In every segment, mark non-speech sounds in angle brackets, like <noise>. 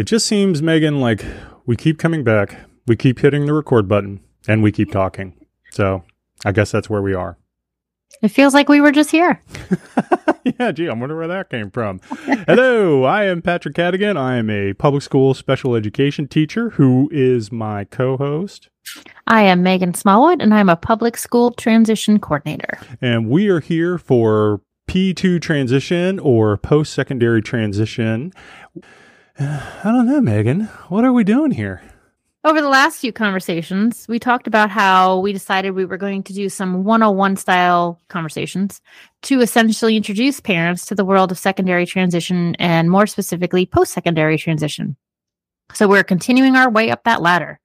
It just seems, Megan, like we keep coming back, we keep hitting the record button, and we keep talking. So I guess that's where we are. It feels like we were just here. <laughs> yeah, gee, I wonder where that came from. Hello, I am Patrick Cadigan. I am a public school special education teacher who is my co host. I am Megan Smallwood, and I'm a public school transition coordinator. And we are here for P2 transition or post secondary transition. <sighs> I don't know, Megan. What are we doing here? Over the last few conversations, we talked about how we decided we were going to do some 101 style conversations to essentially introduce parents to the world of secondary transition and more specifically post secondary transition. So we're continuing our way up that ladder.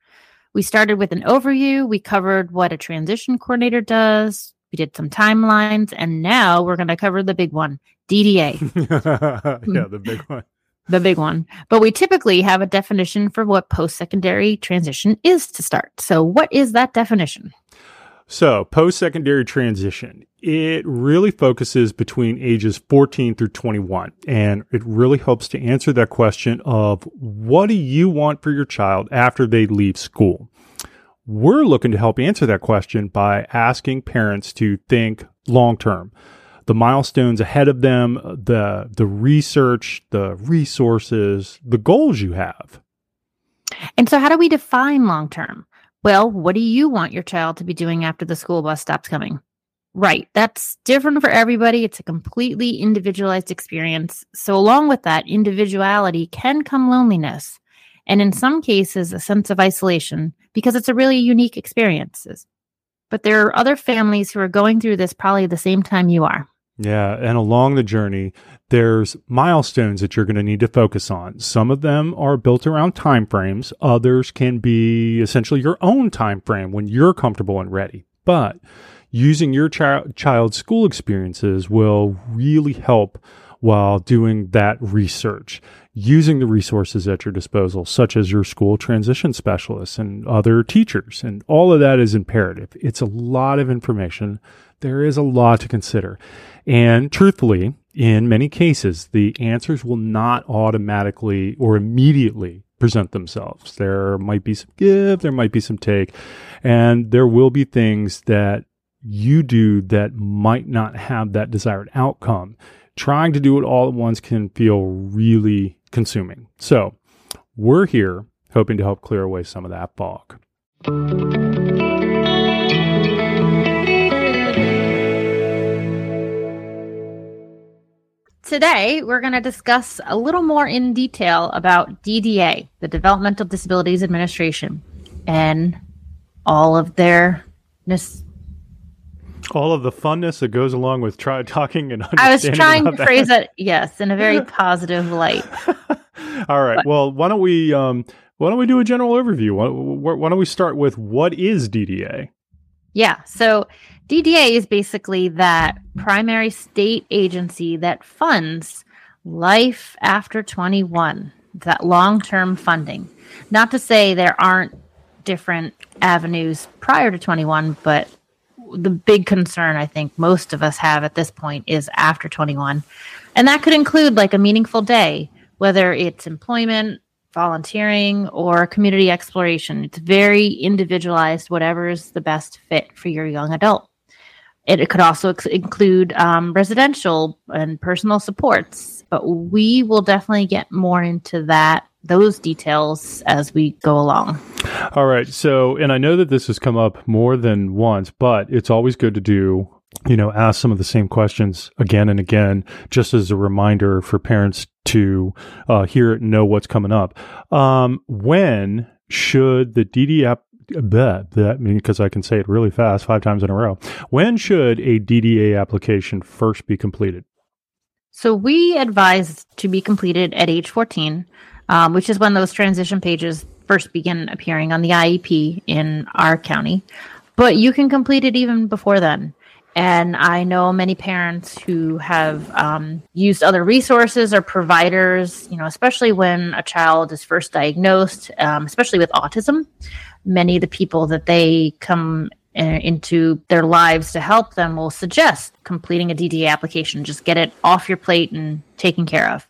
We started with an overview, we covered what a transition coordinator does, we did some timelines, and now we're going to cover the big one DDA. <laughs> yeah, the big one the big one. But we typically have a definition for what post secondary transition is to start. So, what is that definition? So, post secondary transition, it really focuses between ages 14 through 21. And it really helps to answer that question of what do you want for your child after they leave school? We're looking to help answer that question by asking parents to think long term the milestones ahead of them, uh, the the research, the resources, the goals you have. And so how do we define long term? Well, what do you want your child to be doing after the school bus stops coming? Right. That's different for everybody. It's a completely individualized experience. So, along with that individuality can come loneliness. And in some cases, a sense of isolation because it's a really unique experience. But there are other families who are going through this probably the same time you are. Yeah. And along the journey, there's milestones that you're going to need to focus on. Some of them are built around timeframes. Others can be essentially your own time frame when you're comfortable and ready. But using your child child's school experiences will really help while doing that research, using the resources at your disposal, such as your school transition specialists and other teachers. And all of that is imperative. It's a lot of information. There is a lot to consider. And truthfully, in many cases, the answers will not automatically or immediately present themselves. There might be some give, there might be some take, and there will be things that you do that might not have that desired outcome. Trying to do it all at once can feel really consuming. So, we're here hoping to help clear away some of that fog. Today, we're going to discuss a little more in detail about DDA, the Developmental Disabilities Administration, and all of their all of the funness that goes along with try talking and understanding. I was trying to phrase it, yes, in a very <laughs> positive light. <laughs> all right. But, well, why don't we um, why don't we do a general overview? Why, why don't we start with what is DDA? Yeah. So DDA is basically that primary state agency that funds life after 21, that long term funding. Not to say there aren't different avenues prior to 21, but the big concern I think most of us have at this point is after 21. And that could include like a meaningful day, whether it's employment, volunteering, or community exploration. It's very individualized, whatever is the best fit for your young adult. It, could also ex- include um, residential and personal supports, but we will definitely get more into that those details as we go along. All right. So, and I know that this has come up more than once, but it's always good to do, you know, ask some of the same questions again and again, just as a reminder for parents to uh, hear it and know what's coming up. Um, when should the DD app that that because I can say it really fast five times in a row. When should a DDA application first be completed? So we advise to be completed at age 14, um, which is when those transition pages first begin appearing on the IEP in our county. But you can complete it even before then. And I know many parents who have um, used other resources or providers, you know, especially when a child is first diagnosed, um, especially with autism many of the people that they come uh, into their lives to help them will suggest completing a DDA application. Just get it off your plate and taken care of.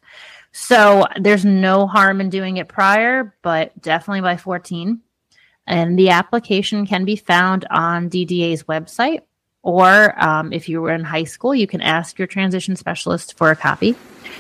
So there's no harm in doing it prior, but definitely by 14. And the application can be found on DDA's website, or um, if you were in high school, you can ask your transition specialist for a copy.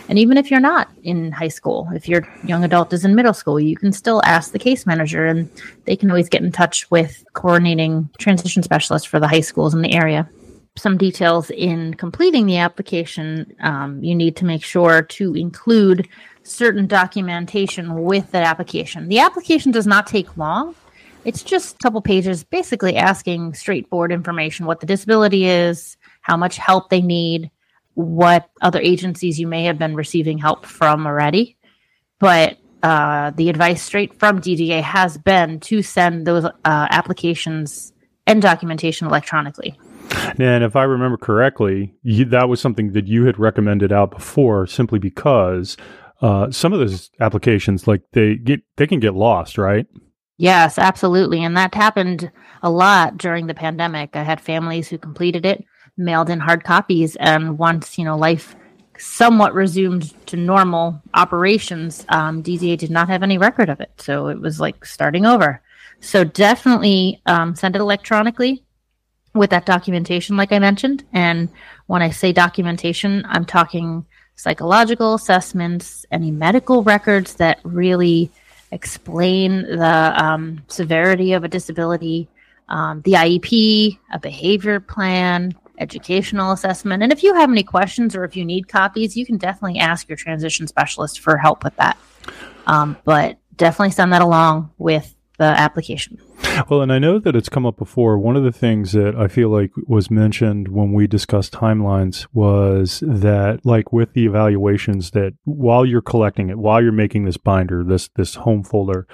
And even if you're not in high school, if your young adult is in middle school, you can still ask the case manager, and they can always get in touch with coordinating transition specialists for the high schools in the area some details in completing the application, um, you need to make sure to include certain documentation with that application. The application does not take long. It's just a couple pages basically asking straightforward information what the disability is, how much help they need, what other agencies you may have been receiving help from already. But uh, the advice straight from DDA has been to send those uh, applications and documentation electronically. <laughs> And if I remember correctly, you, that was something that you had recommended out before, simply because uh, some of those applications, like they get, they can get lost, right? Yes, absolutely, and that happened a lot during the pandemic. I had families who completed it, mailed in hard copies, and once you know life somewhat resumed to normal operations, um, DDA did not have any record of it, so it was like starting over. So definitely um, send it electronically with that documentation, like I mentioned. And when I say documentation, I'm talking psychological assessments, any medical records that really explain the um, severity of a disability, um, the IEP, a behavior plan, educational assessment. And if you have any questions or if you need copies, you can definitely ask your transition specialist for help with that. Um, but definitely send that along with the application. Well, and I know that it's come up before. One of the things that I feel like was mentioned when we discussed timelines was that, like with the evaluations, that while you're collecting it, while you're making this binder, this this home folder,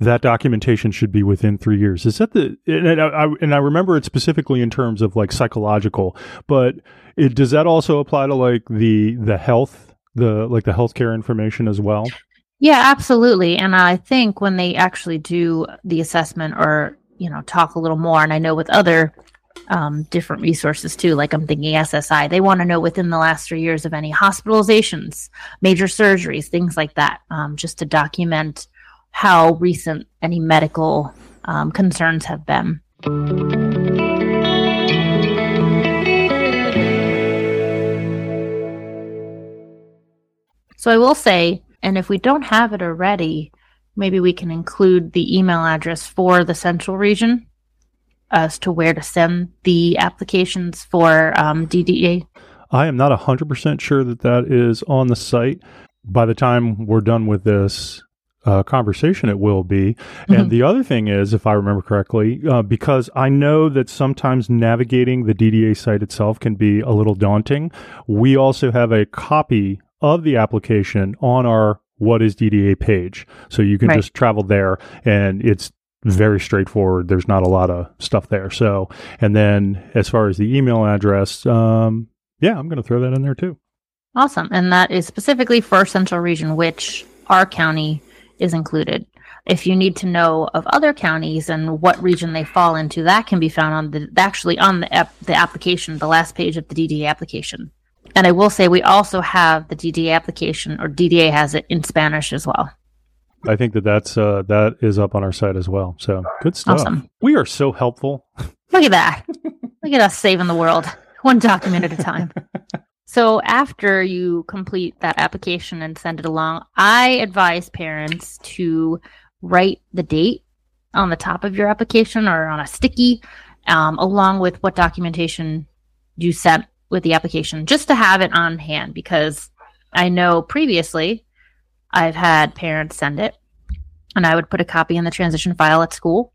that documentation should be within three years. Is that the and I, and I remember it specifically in terms of like psychological, but it, does that also apply to like the the health the like the healthcare information as well? Yeah, absolutely. And I think when they actually do the assessment or, you know, talk a little more, and I know with other um, different resources too, like I'm thinking SSI, they want to know within the last three years of any hospitalizations, major surgeries, things like that, um, just to document how recent any medical um, concerns have been. So I will say and if we don't have it already, maybe we can include the email address for the central region as to where to send the applications for um, DDA. I am not 100% sure that that is on the site. By the time we're done with this uh, conversation, it will be. Mm-hmm. And the other thing is, if I remember correctly, uh, because I know that sometimes navigating the DDA site itself can be a little daunting, we also have a copy of the application on our what is DDA page. So you can right. just travel there and it's very straightforward. There's not a lot of stuff there. So, and then as far as the email address, um, yeah, I'm going to throw that in there too. Awesome. And that is specifically for Central Region, which our county is included. If you need to know of other counties and what region they fall into, that can be found on the actually on the the application, the last page of the DDA application. And I will say we also have the DDA application, or DDA has it in Spanish as well. I think that that's uh, that is up on our site as well. So good stuff. Awesome. We are so helpful. <laughs> Look at that. Look at us saving the world <laughs> one document at a time. <laughs> so after you complete that application and send it along, I advise parents to write the date on the top of your application or on a sticky, um, along with what documentation you sent with the application just to have it on hand because I know previously I've had parents send it and I would put a copy in the transition file at school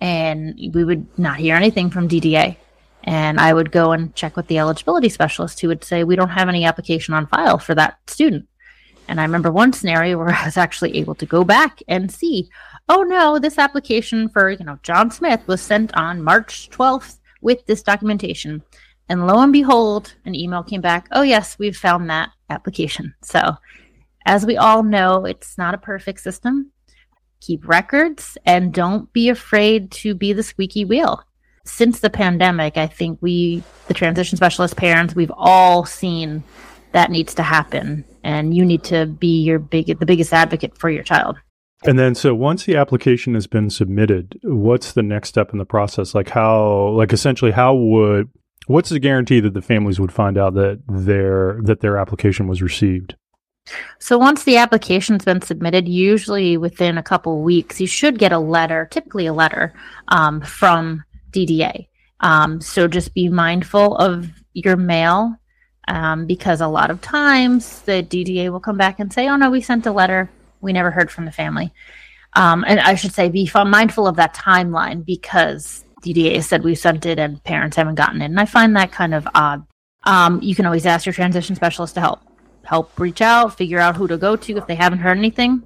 and we would not hear anything from DDA. And I would go and check with the eligibility specialist who would say, We don't have any application on file for that student. And I remember one scenario <laughs> where I was actually able to go back and see, oh no, this application for, you know, John Smith was sent on March 12th with this documentation. And lo and behold, an email came back. Oh, yes, we've found that application. So, as we all know, it's not a perfect system. Keep records and don't be afraid to be the squeaky wheel. Since the pandemic, I think we, the transition specialist parents, we've all seen that needs to happen and you need to be your big the biggest advocate for your child and then so once the application has been submitted what's the next step in the process like how like essentially how would what's the guarantee that the families would find out that their that their application was received so once the application's been submitted usually within a couple weeks you should get a letter typically a letter um, from dda um, so just be mindful of your mail um, because a lot of times the DDA will come back and say, "Oh no, we sent a letter. We never heard from the family." Um, and I should say, be mindful of that timeline because DDA said we sent it and parents haven't gotten it, and I find that kind of odd. Um, you can always ask your transition specialist to help help reach out, figure out who to go to if they haven't heard anything.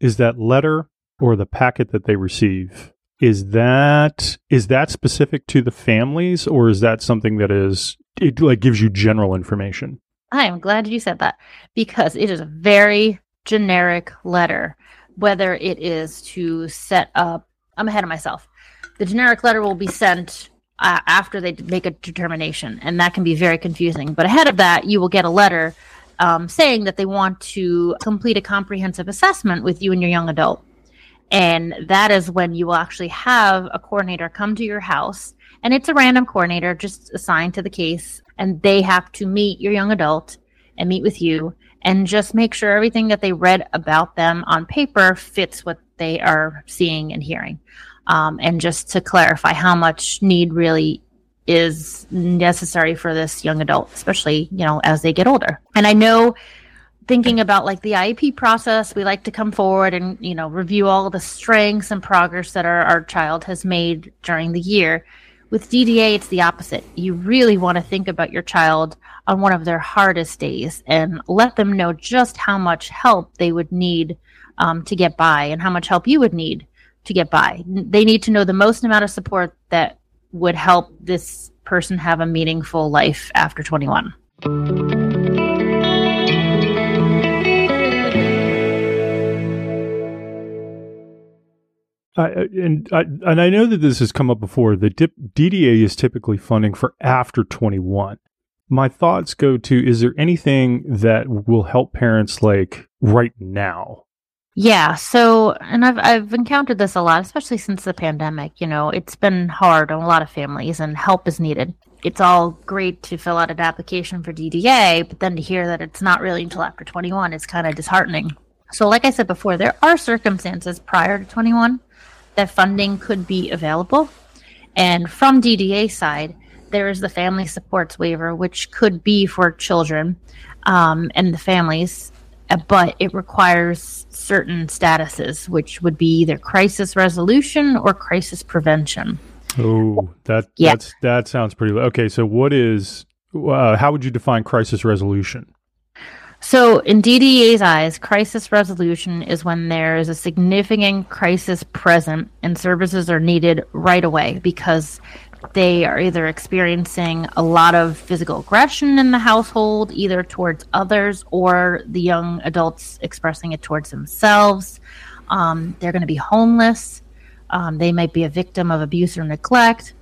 Is that letter or the packet that they receive is that is that specific to the families or is that something that is it like gives you general information. I am glad you said that because it is a very generic letter. Whether it is to set up, I'm ahead of myself. The generic letter will be sent uh, after they make a determination, and that can be very confusing. But ahead of that, you will get a letter um, saying that they want to complete a comprehensive assessment with you and your young adult. And that is when you will actually have a coordinator come to your house and it's a random coordinator just assigned to the case and they have to meet your young adult and meet with you and just make sure everything that they read about them on paper fits what they are seeing and hearing. Um, and just to clarify how much need really is necessary for this young adult especially you know as they get older. And i know thinking about like the iep process we like to come forward and you know review all the strengths and progress that our, our child has made during the year. With DDA, it's the opposite. You really want to think about your child on one of their hardest days and let them know just how much help they would need um, to get by and how much help you would need to get by. They need to know the most amount of support that would help this person have a meaningful life after 21. I, and I, and I know that this has come up before. The dip, DDA is typically funding for after 21. My thoughts go to: Is there anything that will help parents like right now? Yeah. So, and I've I've encountered this a lot, especially since the pandemic. You know, it's been hard on a lot of families, and help is needed. It's all great to fill out an application for DDA, but then to hear that it's not really until after 21 is kind of disheartening. So, like I said before, there are circumstances prior to 21 that funding could be available. And from DDA side, there is the family supports waiver, which could be for children um, and the families, but it requires certain statuses, which would be either crisis resolution or crisis prevention. Oh, that yeah. that's that sounds pretty. Okay, so what is? Uh, how would you define crisis resolution? So, in DDA's eyes, crisis resolution is when there is a significant crisis present and services are needed right away because they are either experiencing a lot of physical aggression in the household, either towards others or the young adults expressing it towards themselves. Um, they're going to be homeless. Um, they might be a victim of abuse or neglect,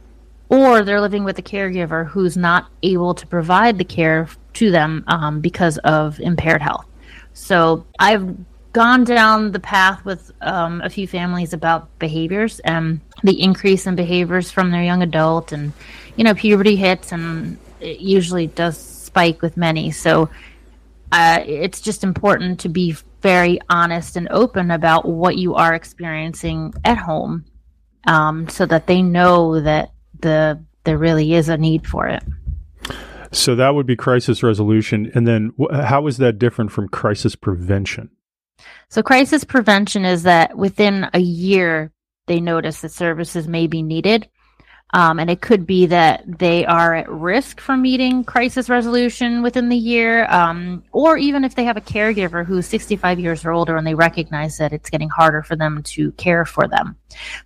or they're living with a caregiver who's not able to provide the care to them um, because of impaired health. So I've gone down the path with um, a few families about behaviors and the increase in behaviors from their young adult, and you know puberty hits, and it usually does spike with many. So uh, it's just important to be very honest and open about what you are experiencing at home, um, so that they know that the there really is a need for it. So that would be crisis resolution. And then wh- how is that different from crisis prevention? So, crisis prevention is that within a year, they notice that services may be needed. Um, and it could be that they are at risk for meeting crisis resolution within the year, um, or even if they have a caregiver who's 65 years or older and they recognize that it's getting harder for them to care for them.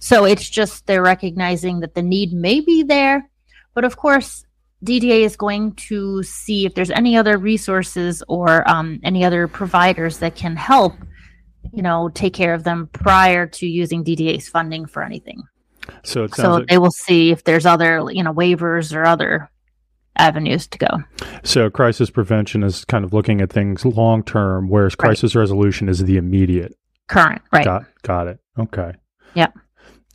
So it's just they're recognizing that the need may be there. But of course, DDA is going to see if there's any other resources or um, any other providers that can help, you know, take care of them prior to using DDA's funding for anything. So, so like- they will see if there's other, you know, waivers or other avenues to go. So crisis prevention is kind of looking at things long term, whereas Right. crisis resolution is the immediate. Current, right? Got got it. Okay. Yep.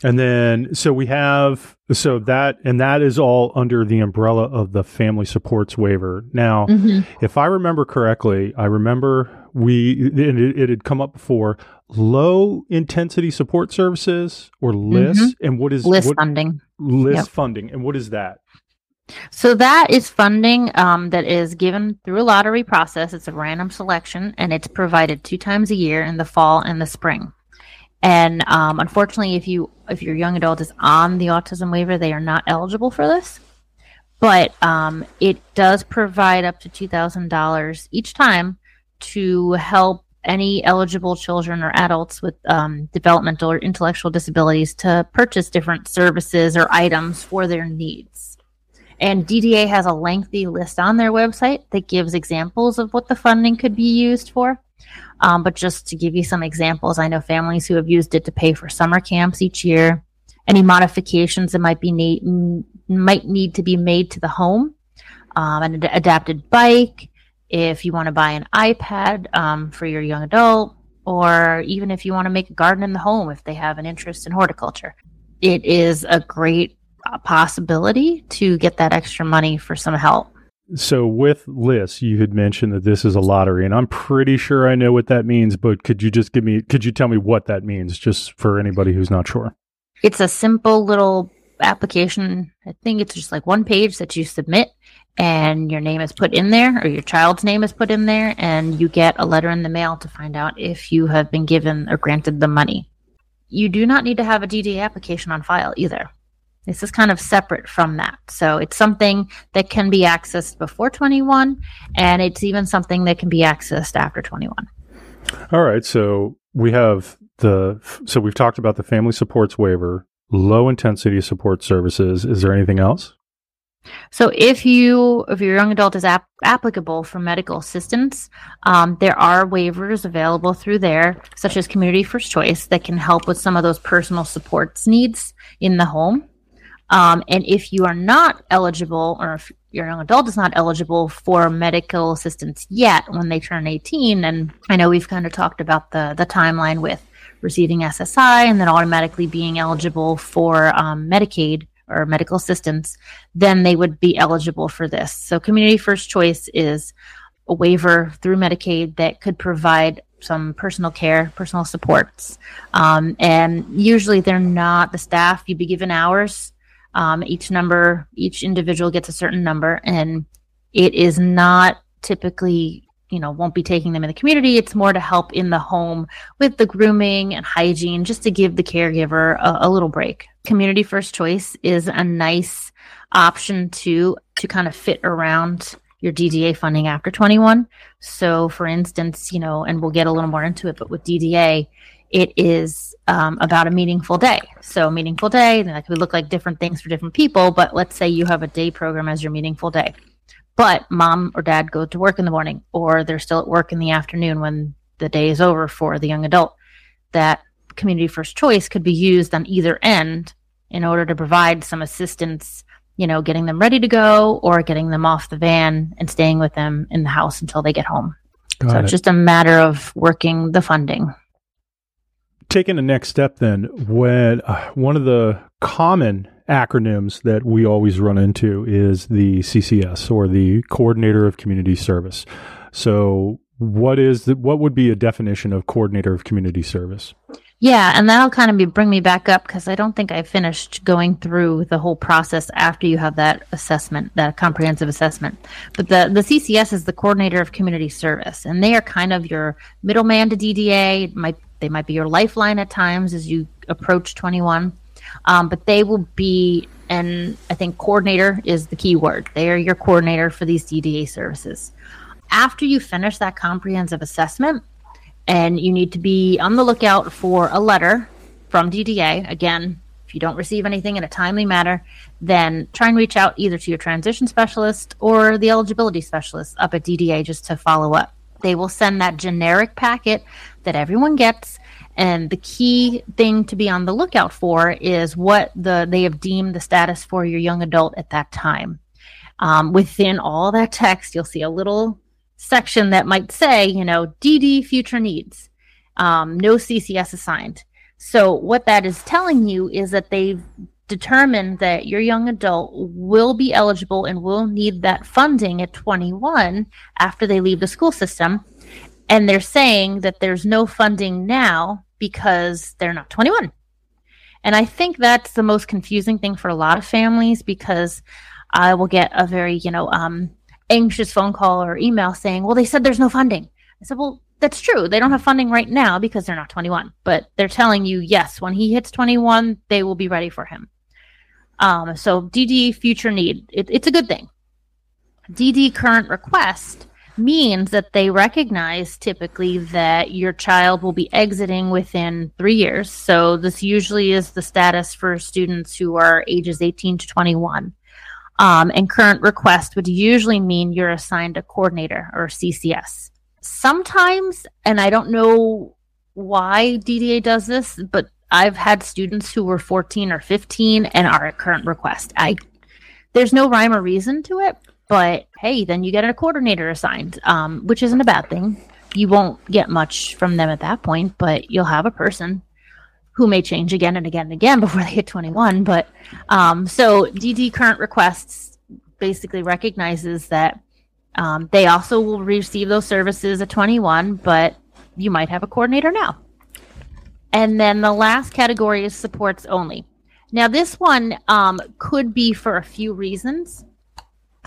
And then so we have so that and that is all under the umbrella of the family supports waiver. Now, Mhm. if I remember correctly, I remember we it, it had come up before low intensity support services or LISS and what is List what, funding. LISS Yep. funding and what is that? So that is funding um, that is given through a lottery process. It's a random selection, and it's provided two times a year in the fall and the spring. And um, unfortunately, if you if your young adult is on the autism waiver, they are not eligible for this. But um, it does provide up to two thousand dollars each time to help any eligible children or adults with um, developmental or intellectual disabilities to purchase different services or items for their needs. And DDA has a lengthy list on their website that gives examples of what the funding could be used for. Um, but just to give you some examples, I know families who have used it to pay for summer camps each year, any modifications that might be need, might need to be made to the home, um, an ad- adapted bike, if you want to buy an iPad um, for your young adult, or even if you want to make a garden in the home if they have an interest in horticulture. It is a great uh, possibility to get that extra money for some help. So with LISS, you had mentioned that this is a lottery, and I'm pretty sure I know what that means. But could you just give me? Could you tell me what that means, just for anybody who's not sure? It's a simple little application. I think it's just like one page that you submit and your name is put in there or your child's name is put in there and you get a letter in the mail to find out if you have been given or granted the money. You do not need to have a DDA application on file either. This is kind of separate from that. So it's something that can be accessed before 21 and it's even something that can be accessed after 21. All right. So we have the. So we've talked about the family supports waiver, low intensity support services. Is there anything else? So if you if your young adult is ap- applicable for medical assistance, um, there are waivers available through there, such as Community First Choice, that can help with some of those personal supports needs in the home. Um, and if you are not eligible, or if your young adult is not eligible for medical assistance yet when they turn 18, and I know we've kind of talked about the the timeline with receiving SSI and then automatically being eligible for um, Medicaid or medical assistance, then they would be eligible for this. So, Community First Choice is a waiver through Medicaid that could provide some personal care, personal supports. Um, and usually they're not the staff, you'd be given hours. Um, each number, each individual gets a certain number, and it is not typically you know won't be taking them in the community. It's more to help in the home with the grooming and hygiene just to give the caregiver a, a little break. Community first choice is a nice option to to kind of fit around your DDA funding after 21 so for instance you know and we'll get a little more into it but with DDA it is um, about a meaningful day. So meaningful day and that could look like different things for different people but let's say you have a day program as your meaningful day but mom or dad go to work in the morning or they're still at work in the afternoon when the day is over for the young adult that community first choice could be used on either end in order to provide some assistance you know getting them ready to go or getting them off the van and staying with them in the house until they get home Got so it. it's just a matter of working the funding taking the next step then when uh, one of the common acronyms that we always run into is the ccs or the coordinator of community service so what is the, what would be a definition of coordinator of community service Yeah, and that'll kind of be, bring me back up because I don't think I finished going through the whole process after you have that assessment, that comprehensive assessment. But the the CCS is the coordinator of community service, and they are kind of your middleman to DDA. It might they might be your lifeline at times as you approach 21, um, but they will be. And I think coordinator is the key word. They are your coordinator for these DDA services. After you finish that comprehensive assessment, and you need to be on the lookout for a letter from DDA. Again, if you don't receive anything in a timely manner, then try and reach out either to your transition specialist or the eligibility specialist up at DDA just to follow up. They will send that generic packet that everyone gets. And the key thing to be on the lookout for is what the they have deemed the status for your young adult at that time. Um, within all that text, you'll see a little section that might say, you know, DD future needs, um, no CCS assigned. So, what that is telling you is that they've determined that your young adult will be eligible and will need that funding at 21 after they leave the school system. And they're saying that there's no funding now because they're not 21. And I think that's the most confusing thing for a lot of families because I will get a very, you know, um, anxious phone call or email saying, well, they said there's no funding. I said, well, that's true. They don't have funding right now because they're not 21, but they're telling you, yes, when he hits 21, they will be ready for him. Um, so DD future need, it, it's a good thing. DD current request means that they recognize typically that your child will be exiting within three years. So this usually is the status for students who are ages 18 to 21. Um, and current request would usually mean you're assigned a coordinator or CCS. Sometimes, and I don't know why DDA does this, but I've had students who were 14 or 15 and are at current request. I there's no rhyme or reason to it, but hey, then you get a coordinator assigned, um, which isn't a bad thing. You won't get much from them at that point, but you'll have a person who may change again and again and again <laughs> before they hit 21. But um, so DD current requests basically recognizes that um, they also will receive those services at 21, but you might have a coordinator now. And then the last category is supports only. Now, this one um, could be for a few reasons.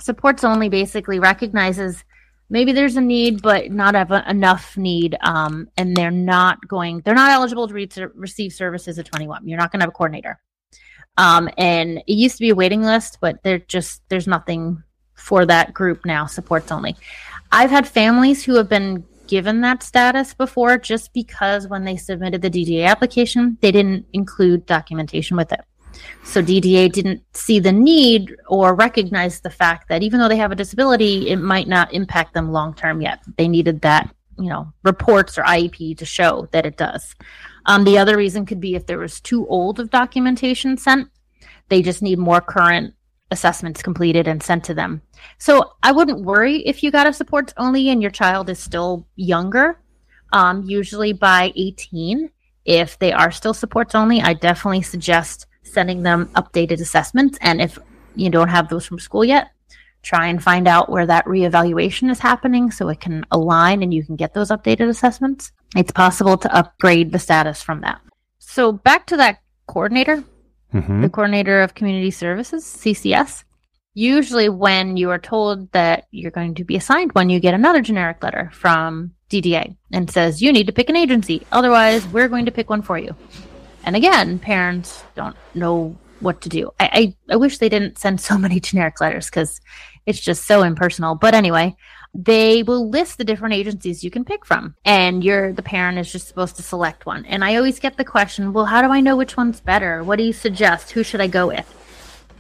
Supports only basically recognizes maybe there's a need, but not enough need, um, and they're not going, they're not eligible to re- receive services at 21. You're not going to have a coordinator. Um, and it used to be a waiting list, but they're just there's nothing for that group now. Supports only. I've had families who have been given that status before just because when they submitted the DDA application, they didn't include documentation with it. So DDA didn't see the need or recognize the fact that even though they have a disability, it might not impact them long term yet. They needed that, you know, reports or IEP to show that it does. Um, the other reason could be if there was too old of documentation sent, they just need more current assessments completed and sent to them. So I wouldn't worry if you got a supports only and your child is still younger. Um, usually by 18, if they are still supports only, I definitely suggest sending them updated assessments. And if you don't have those from school yet, try and find out where that reevaluation is happening so it can align and you can get those updated assessments. It's possible to upgrade the status from that. So back to that coordinator, mm-hmm. the coordinator of community services, CCS. Usually, when you are told that you're going to be assigned one, you get another generic letter from DDA and says, You need to pick an agency. Otherwise, we're going to pick one for you. And again, parents don't know what to do. I, I, I wish they didn't send so <laughs> many generic letters because it's just so impersonal. But anyway, they will list the different agencies you can pick from. And you're the parent is just supposed to select one. And i always get the question well how do i know which one's better? What do you suggest? Who should i go with?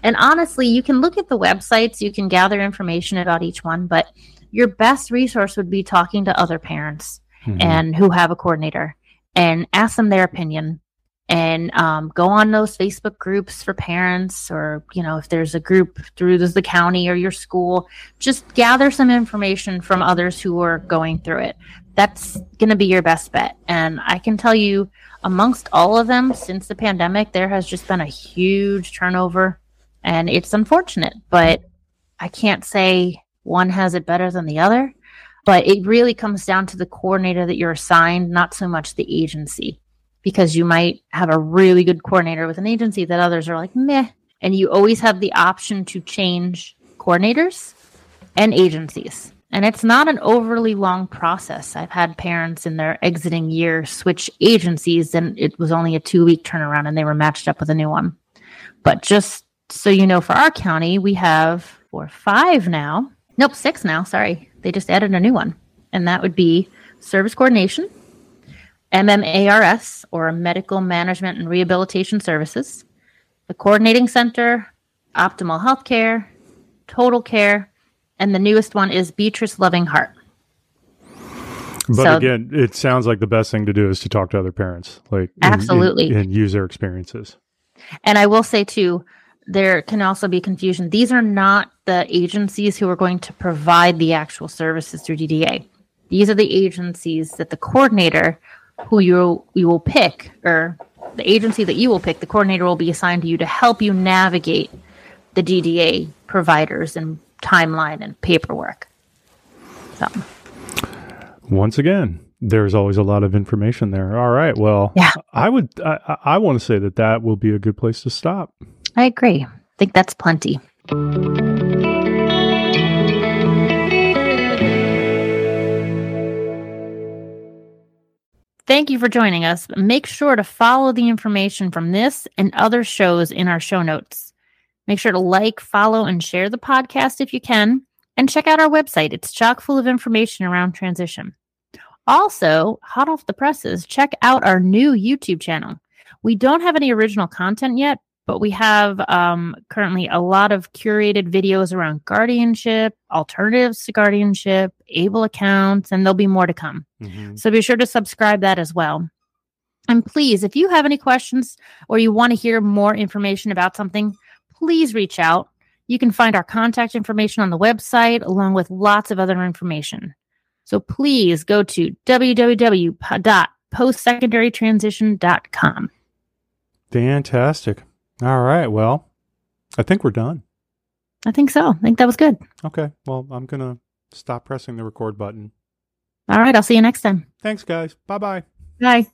And honestly you can look at the websites. You can gather information about each one. But your best resource would be talking to other parents mm-hmm. and who have a coordinator and ask them their opinion and um, go on those Facebook groups for parents, or you know, if there's a group through the county or your school, just gather some information from others who are going through it. That's going to be your best bet. And I can tell you, amongst all of them, since the pandemic, there has just been a huge turnover, and it's unfortunate. But I can't say one has it better than the other. But it really comes down to the coordinator that you're assigned, not so much the agency because you might have a really good coordinator with an agency that others are like meh. And you always have the option to change coordinators and agencies. And it's not an overly long process. I've had parents in their exiting year switch agencies and it was only a two week turnaround and they were matched up with a new one. But just so you know for our county we have four five now. Nope six now sorry. They just added a new one and that would be service coordination MMARS, or Medical Management and Rehabilitation Services, the Coordinating Center, Optimal Healthcare, Total Care, and the newest one is Beatrice Loving Heart. But so, again, it sounds like the best thing to do is to talk to other parents, like absolutely, and, and use their experiences. And I will say too, there can also be confusion. These are not the agencies who are going to provide the actual services through DDA. These are the agencies that the coordinator who you you will pick or the agency that you will pick, the coordinator will be assigned to you to help you navigate the DDA providers and timeline and paperwork. So once again, there's always a lot of information there. All right. Well, Yeah. I would, I, I want to say that that will be a good place to stop. I agree. I think that's plenty. Thank you for joining us. Make sure to follow the information from this and other shows in our show notes. Make sure to like, follow, and share the podcast if you can. And check out our website. It's chock full of information around transition. Also, hot off the presses, check out our new YouTube channel. We don't have any original content yet, but we have um, currently a lot of curated videos around guardianship, alternatives to guardianship, able accounts, and there'll be more to come. So be sure to subscribe that as well. And please, if you have any questions or you want to hear more information about something, please reach out. You can find our contact information on the website along with lots of other information. So please go to www.postsecondary-transition.com. Fantastic. All right. Well, I think we're done. I think so. I think that was good. Okay. Well, I'm going to stop pressing the record button. All right. I'll see you next time. Thanks, guys. Bye-bye. Bye.